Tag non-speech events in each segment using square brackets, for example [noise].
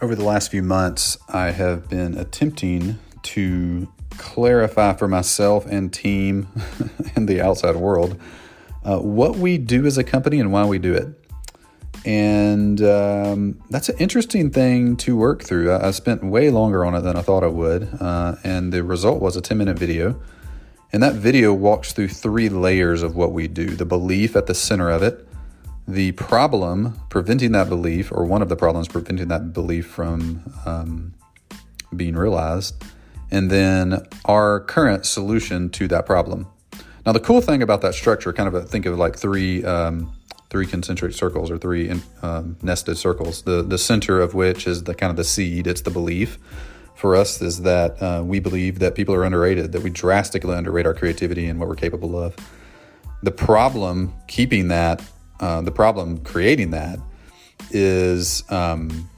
over the last few months, I have been attempting to clarify for myself and team [laughs] and the outside world uh, what we do as a company and why we do it. And um, that's an interesting thing to work through. I, I, spent way longer on it than I thought I would. Uh, and the result was a 10 minute video. And that video walks through three layers of what we do the belief at the center of it, the problem preventing that belief, or one of the problems preventing that belief from um, being realized, and then our current solution to that problem. Now, the cool thing about that structure, kind of a, think of like three um, three concentric circles or three um, nested circles. The the center of which is the kind of the seed. It's the belief. For us, is that uh, we believe that people are underrated. That we drastically underrate our creativity and what we're capable of. The problem keeping that uh, the problem creating that is um,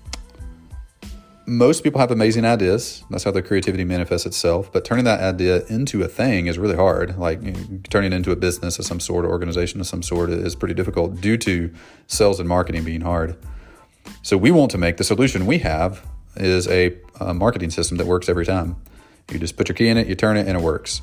most people have amazing ideas. That's how their creativity manifests itself. But turning that idea into a thing is really hard. Like you know, turning it into a business of some sort, or organization of some sort, is pretty difficult due to sales and marketing being hard. So we want to make the solution we have is a, a marketing system that works every time. You just put your key in it, you turn it, and it works.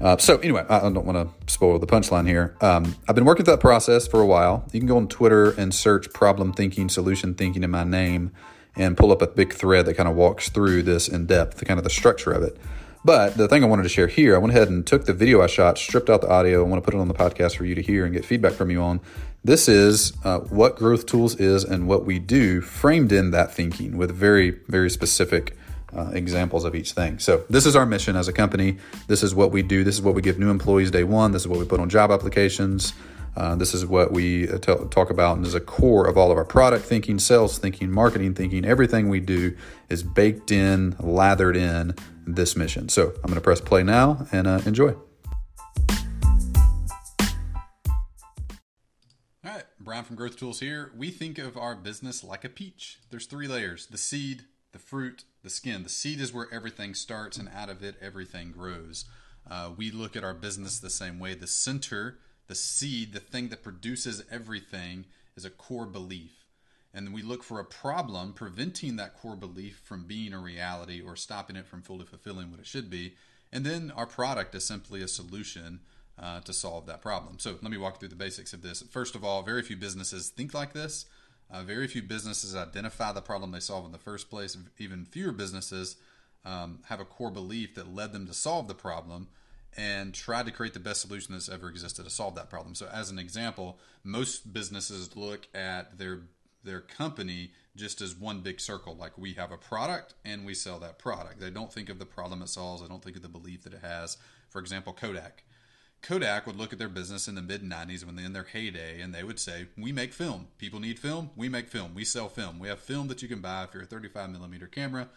Uh, so anyway, I don't want to spoil the punchline here. Um, I've been working through that process for a while. You can go on Twitter and search problem thinking, solution thinking in my name, and pull up a big thread that kind of walks through this in depth, the kind of the structure of it. But the thing I wanted to share here, I went ahead and took the video I shot, stripped out the audio. I want to put it on the podcast for you to hear and get feedback from you on. This is uh, what Growth Tools is and what we do, framed in that thinking with very, very specific uh, examples of each thing. So, this is our mission as a company. This is what we do. This is what we give new employees day one. This is what we put on job applications. Uh, this is what we uh, t- talk about and is a core of all of our product thinking, sales thinking, marketing thinking. Everything we do is baked in, lathered in this mission. So, I'm going to press play now and uh, enjoy. All right, Brian from Growth Tools here. We think of our business like a peach. There's three layers the seed, the fruit, the skin. The seed is where everything starts, and out of it, everything grows. Uh, we look at our business the same way. The center, the seed, the thing that produces everything, is a core belief. And we look for a problem preventing that core belief from being a reality or stopping it from fully fulfilling what it should be. And then our product is simply a solution uh, to solve that problem. So let me walk through the basics of this. First of all, very few businesses think like this. Uh, very few businesses identify the problem they solve in the first place. Even fewer businesses um, have a core belief that led them to solve the problem and tried to create the best solution that's ever existed to solve that problem. So, as an example, most businesses look at their their company just as one big circle. Like we have a product and we sell that product. They don't think of the problem it solves. They don't think of the belief that it has. For example, Kodak. Kodak would look at their business in the mid 90s when they're in their heyday and they would say, We make film. People need film. We make film. We sell film. We have film that you can buy if you're a 35 millimeter camera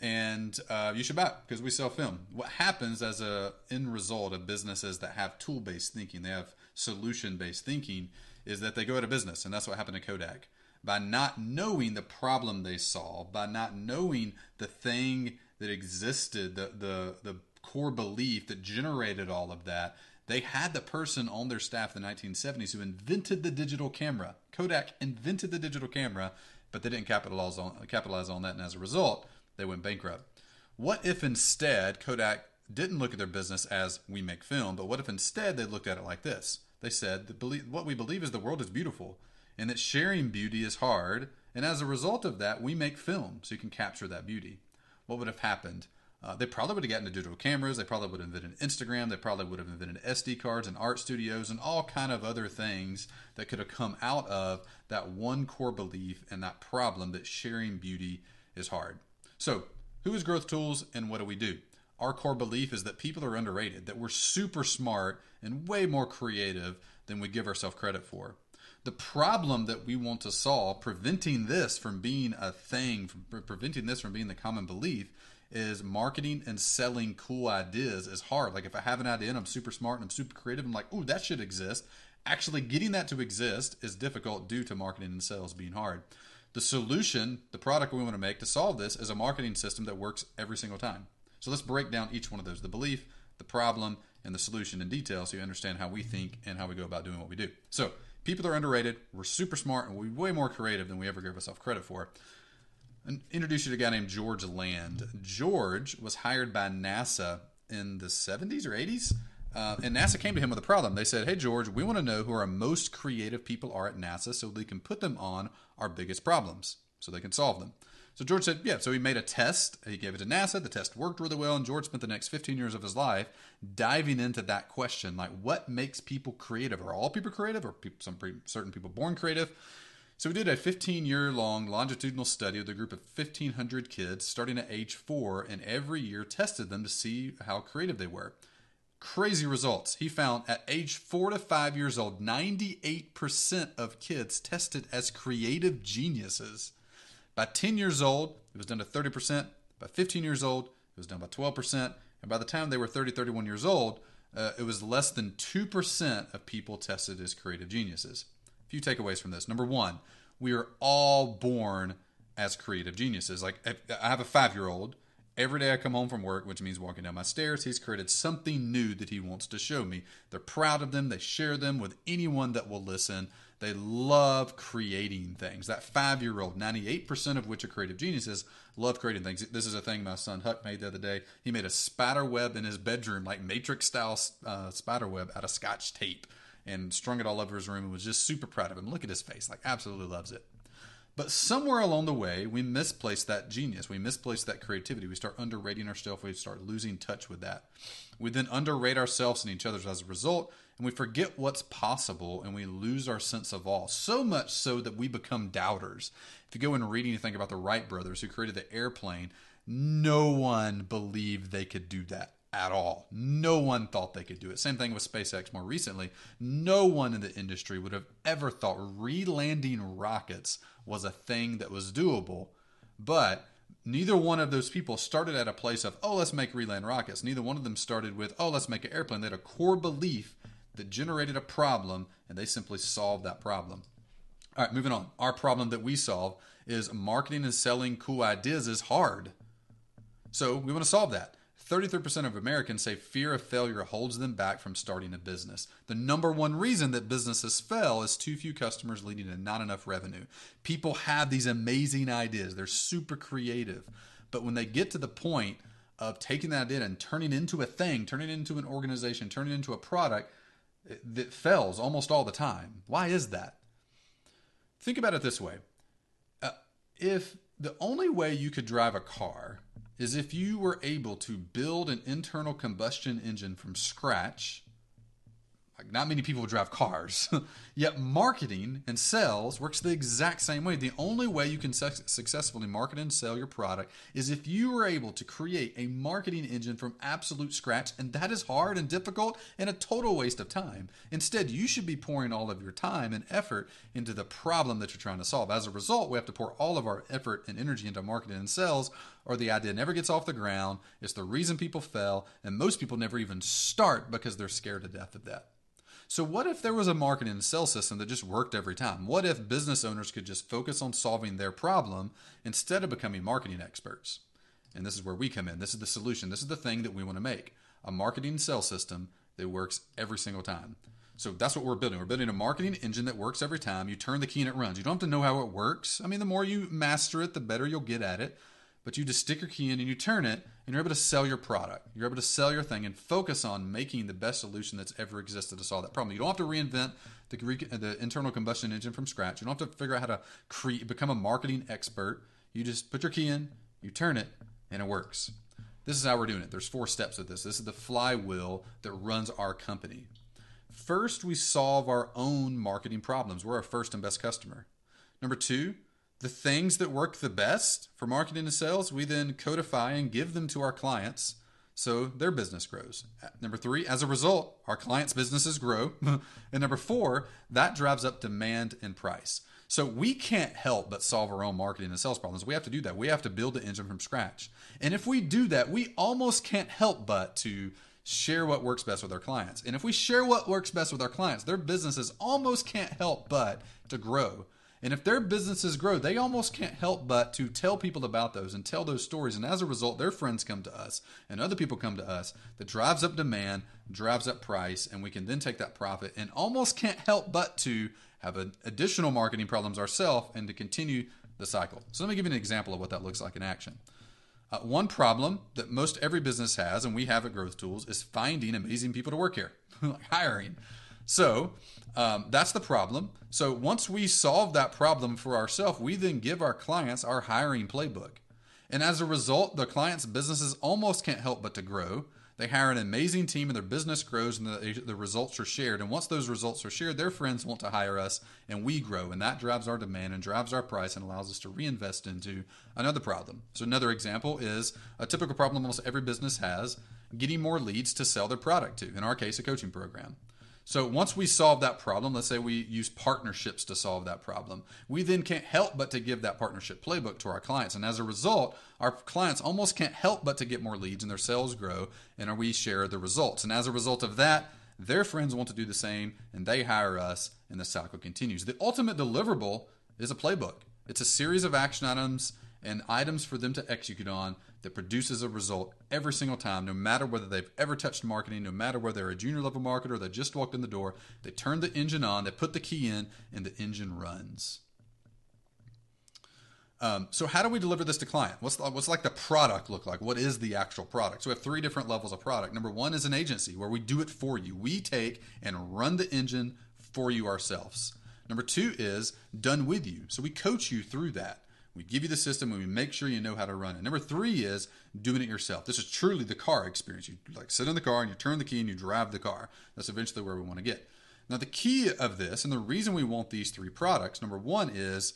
and uh, you should buy it because we sell film. What happens as a end result of businesses that have tool based thinking, they have solution based thinking, is that they go out of business, and that's what happened to Kodak. By not knowing the problem they solved, by not knowing the thing that existed, the the the core belief that generated all of that, they had the person on their staff in the 1970s who invented the digital camera. Kodak invented the digital camera, but they didn't capitalize on capitalize on that, and as a result, they went bankrupt. What if instead Kodak didn't look at their business as we make film, but what if instead they looked at it like this? They said what we believe is the world is beautiful, and that sharing beauty is hard, and as a result of that, we make film so you can capture that beauty. What would have happened uh, they probably would have gotten into digital cameras. They probably would have invented Instagram. They probably would have invented SD cards and art studios and all kind of other things that could have come out of that one core belief and that problem that sharing beauty is hard. So, who is Growth Tools and what do we do? Our core belief is that people are underrated, that we're super smart and way more creative than we give ourselves credit for. The problem that we want to solve, preventing this from being a thing, preventing this from being the common belief, is marketing and selling cool ideas is hard. Like if I have an idea and I'm super smart and I'm super creative, I'm like, oh, that should exist. Actually, getting that to exist is difficult due to marketing and sales being hard. The solution, the product we want to make to solve this, is a marketing system that works every single time. So let's break down each one of those the belief, the problem, and the solution in detail so you understand how we think and how we go about doing what we do. So, people are underrated. We're super smart and we're way more creative than we ever give ourselves credit for. Introduce you to a guy named George Land. George was hired by NASA in the 70s or 80s. Uh, and NASA came to him with a problem. They said, Hey, George, we want to know who our most creative people are at NASA so we can put them on our biggest problems so they can solve them. So George said, Yeah. So he made a test. He gave it to NASA. The test worked really well. And George spent the next 15 years of his life diving into that question like, what makes people creative? Are all people creative? Or people, some pre- certain people born creative? So we did a 15 year long longitudinal study with a group of 1,500 kids starting at age four, and every year tested them to see how creative they were. Crazy results. He found at age four to five years old, 98% of kids tested as creative geniuses. By 10 years old, it was down to 30%. By 15 years old, it was down by 12%. And by the time they were 30, 31 years old, uh, it was less than 2% of people tested as creative geniuses few takeaways from this. Number one, we are all born as creative geniuses. Like I have a five year old. Every day I come home from work, which means walking down my stairs, he's created something new that he wants to show me. They're proud of them. They share them with anyone that will listen. They love creating things. That five year old, 98% of which are creative geniuses, love creating things. This is a thing my son Huck made the other day. He made a spider web in his bedroom, like Matrix style uh, spider web out of scotch tape and strung it all over his room and was just super proud of him. Look at his face, like absolutely loves it. But somewhere along the way, we misplace that genius. We misplace that creativity. We start underrating ourselves. We start losing touch with that. We then underrate ourselves and each other as a result, and we forget what's possible and we lose our sense of awe. So much so that we become doubters. If you go and read anything about the Wright brothers who created the airplane, no one believed they could do that at all. No one thought they could do it. Same thing with SpaceX more recently. No one in the industry would have ever thought re landing rockets was a thing that was doable. But neither one of those people started at a place of, oh, let's make re-land rockets. Neither one of them started with, oh, let's make an airplane. They had a core belief that generated a problem, and they simply solved that problem. All right, moving on. Our problem that we solve is marketing and selling cool ideas is hard. So we want to solve that. 33% of Americans say fear of failure holds them back from starting a business. The number one reason that businesses fail is too few customers leading to not enough revenue. People have these amazing ideas, they're super creative. But when they get to the point of taking that idea and turning it into a thing, turning it into an organization, turning it into a product, that fails almost all the time. Why is that? Think about it this way. Uh, if the only way you could drive a car is if you were able to build an internal combustion engine from scratch like not many people drive cars. [laughs] Yet marketing and sales works the exact same way. The only way you can su- successfully market and sell your product is if you are able to create a marketing engine from absolute scratch, and that is hard and difficult and a total waste of time. Instead, you should be pouring all of your time and effort into the problem that you're trying to solve. As a result, we have to pour all of our effort and energy into marketing and sales, or the idea never gets off the ground. It's the reason people fail, and most people never even start because they're scared to death of that. So, what if there was a marketing and sales system that just worked every time? What if business owners could just focus on solving their problem instead of becoming marketing experts? And this is where we come in. This is the solution. This is the thing that we want to make a marketing sales system that works every single time. So that's what we're building. We're building a marketing engine that works every time. You turn the key and it runs. You don't have to know how it works. I mean, the more you master it, the better you'll get at it but you just stick your key in and you turn it and you're able to sell your product. You're able to sell your thing and focus on making the best solution that's ever existed to solve that problem. You don't have to reinvent the, the internal combustion engine from scratch. You don't have to figure out how to create, become a marketing expert. You just put your key in, you turn it, and it works. This is how we're doing it. There's four steps of this. This is the flywheel that runs our company. First, we solve our own marketing problems. We're our first and best customer. Number two, the things that work the best for marketing and sales, we then codify and give them to our clients so their business grows. Number three, as a result, our clients' businesses grow. [laughs] and number four, that drives up demand and price. So we can't help but solve our own marketing and sales problems. We have to do that. We have to build the engine from scratch. And if we do that, we almost can't help but to share what works best with our clients. And if we share what works best with our clients, their businesses almost can't help but to grow and if their businesses grow, they almost can't help but to tell people about those and tell those stories. And as a result, their friends come to us and other people come to us. That drives up demand, drives up price, and we can then take that profit and almost can't help but to have additional marketing problems ourselves and to continue the cycle. So let me give you an example of what that looks like in action. Uh, one problem that most every business has, and we have at Growth Tools, is finding amazing people to work here, [laughs] like hiring. So um, that's the problem. So once we solve that problem for ourselves, we then give our clients our hiring playbook. And as a result, the clients' businesses almost can't help but to grow. They hire an amazing team and their business grows and the, the results are shared. And once those results are shared, their friends want to hire us and we grow. And that drives our demand and drives our price and allows us to reinvest into another problem. So, another example is a typical problem almost every business has getting more leads to sell their product to. In our case, a coaching program. So once we solve that problem, let's say we use partnerships to solve that problem, we then can't help but to give that partnership playbook to our clients. And as a result, our clients almost can't help but to get more leads and their sales grow and we share the results. And as a result of that, their friends want to do the same and they hire us and the cycle continues. The ultimate deliverable is a playbook. It's a series of action items and items for them to execute on that produces a result every single time, no matter whether they've ever touched marketing, no matter whether they're a junior level marketer, they just walked in the door, they turn the engine on, they put the key in, and the engine runs. Um, so how do we deliver this to client? What's the, what's like the product look like? What is the actual product? So we have three different levels of product. Number one is an agency where we do it for you. We take and run the engine for you ourselves. Number two is done with you. So we coach you through that. We give you the system and we make sure you know how to run it. Number three is doing it yourself. This is truly the car experience. You like sit in the car and you turn the key and you drive the car. That's eventually where we want to get. Now, the key of this and the reason we want these three products number one is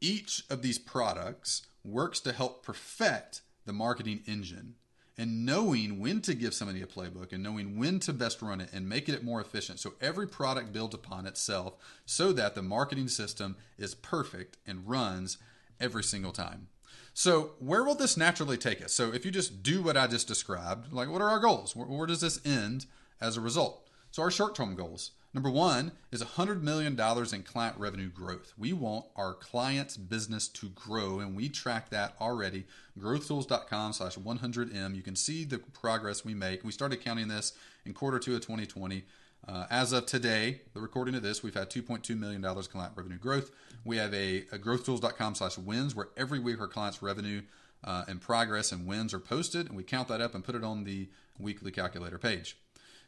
each of these products works to help perfect the marketing engine and knowing when to give somebody a playbook and knowing when to best run it and making it more efficient. So every product builds upon itself so that the marketing system is perfect and runs every single time. So, where will this naturally take us? So, if you just do what I just described, like what are our goals? Where, where does this end as a result? So, our short term goals number one is $100 million in client revenue growth. We want our client's business to grow, and we track that already. Growthtools.com slash 100M. You can see the progress we make. We started counting this in quarter two of 2020. Uh, as of today, the recording of this, we've had $2.2 million client revenue growth. We have a, a growthtools.com slash wins where every week our clients' revenue uh, and progress and wins are posted, and we count that up and put it on the weekly calculator page.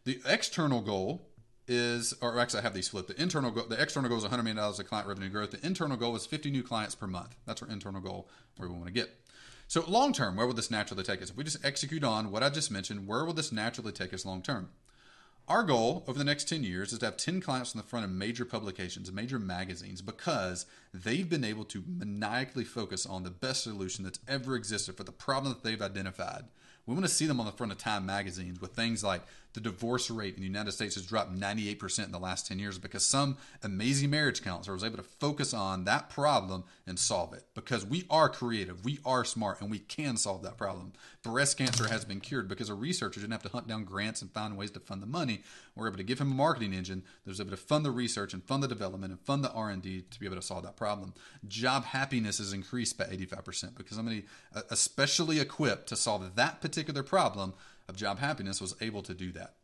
The external goal is, or actually I have these flipped. The internal goal, the external goal is $100 million of client revenue growth. The internal goal is 50 new clients per month. That's our internal goal where we want to get. So long term, where will this naturally take us? If we just execute on what I just mentioned, where will this naturally take us long term? Our goal over the next 10 years is to have 10 clients on the front of major publications, major magazines, because they've been able to maniacally focus on the best solution that's ever existed for the problem that they've identified. We want to see them on the front of Time magazines with things like the divorce rate in the United States has dropped 98% in the last 10 years because some amazing marriage counselor was able to focus on that problem and solve it. Because we are creative, we are smart, and we can solve that problem. Breast cancer has been cured because a researcher didn't have to hunt down grants and find ways to fund the money. We're able to give him a marketing engine that was able to fund the research and fund the development and fund the R&D to be able to solve that problem. Job happiness is increased by 85% because somebody uh, especially equipped to solve that particular problem of job happiness was able to do that.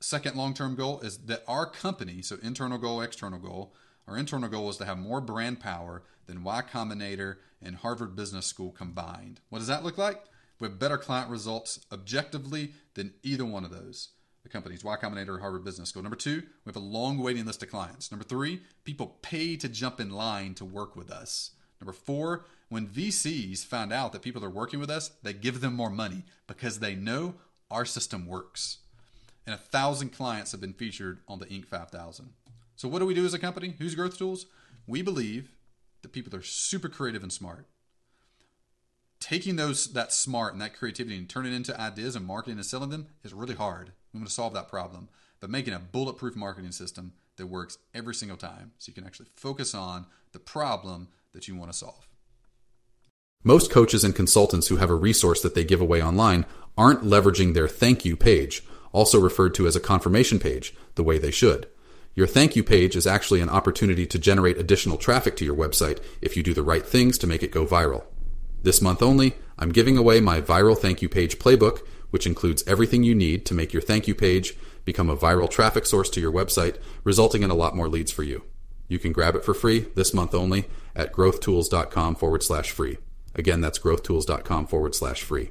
Second long term goal is that our company, so internal goal, external goal, our internal goal is to have more brand power than Y Combinator and Harvard Business School combined. What does that look like? We have better client results objectively than either one of those the companies, Y Combinator or Harvard Business School. Number two, we have a long waiting list of clients. Number three, people pay to jump in line to work with us. Number four, when VCs find out that people are working with us, they give them more money because they know our system works. And a thousand clients have been featured on the Inc. 5000. So, what do we do as a company? Who's Growth Tools? We believe that people are super creative and smart. Taking those that smart and that creativity and turning it into ideas and marketing and selling them is really hard. We want to solve that problem. But making a bulletproof marketing system that works every single time so you can actually focus on the problem that you want to solve. Most coaches and consultants who have a resource that they give away online aren't leveraging their thank you page, also referred to as a confirmation page, the way they should. Your thank you page is actually an opportunity to generate additional traffic to your website if you do the right things to make it go viral. This month only, I'm giving away my viral thank you page playbook, which includes everything you need to make your thank you page become a viral traffic source to your website, resulting in a lot more leads for you. You can grab it for free this month only at growthtools.com forward slash free. Again, that's growthtools.com forward slash free.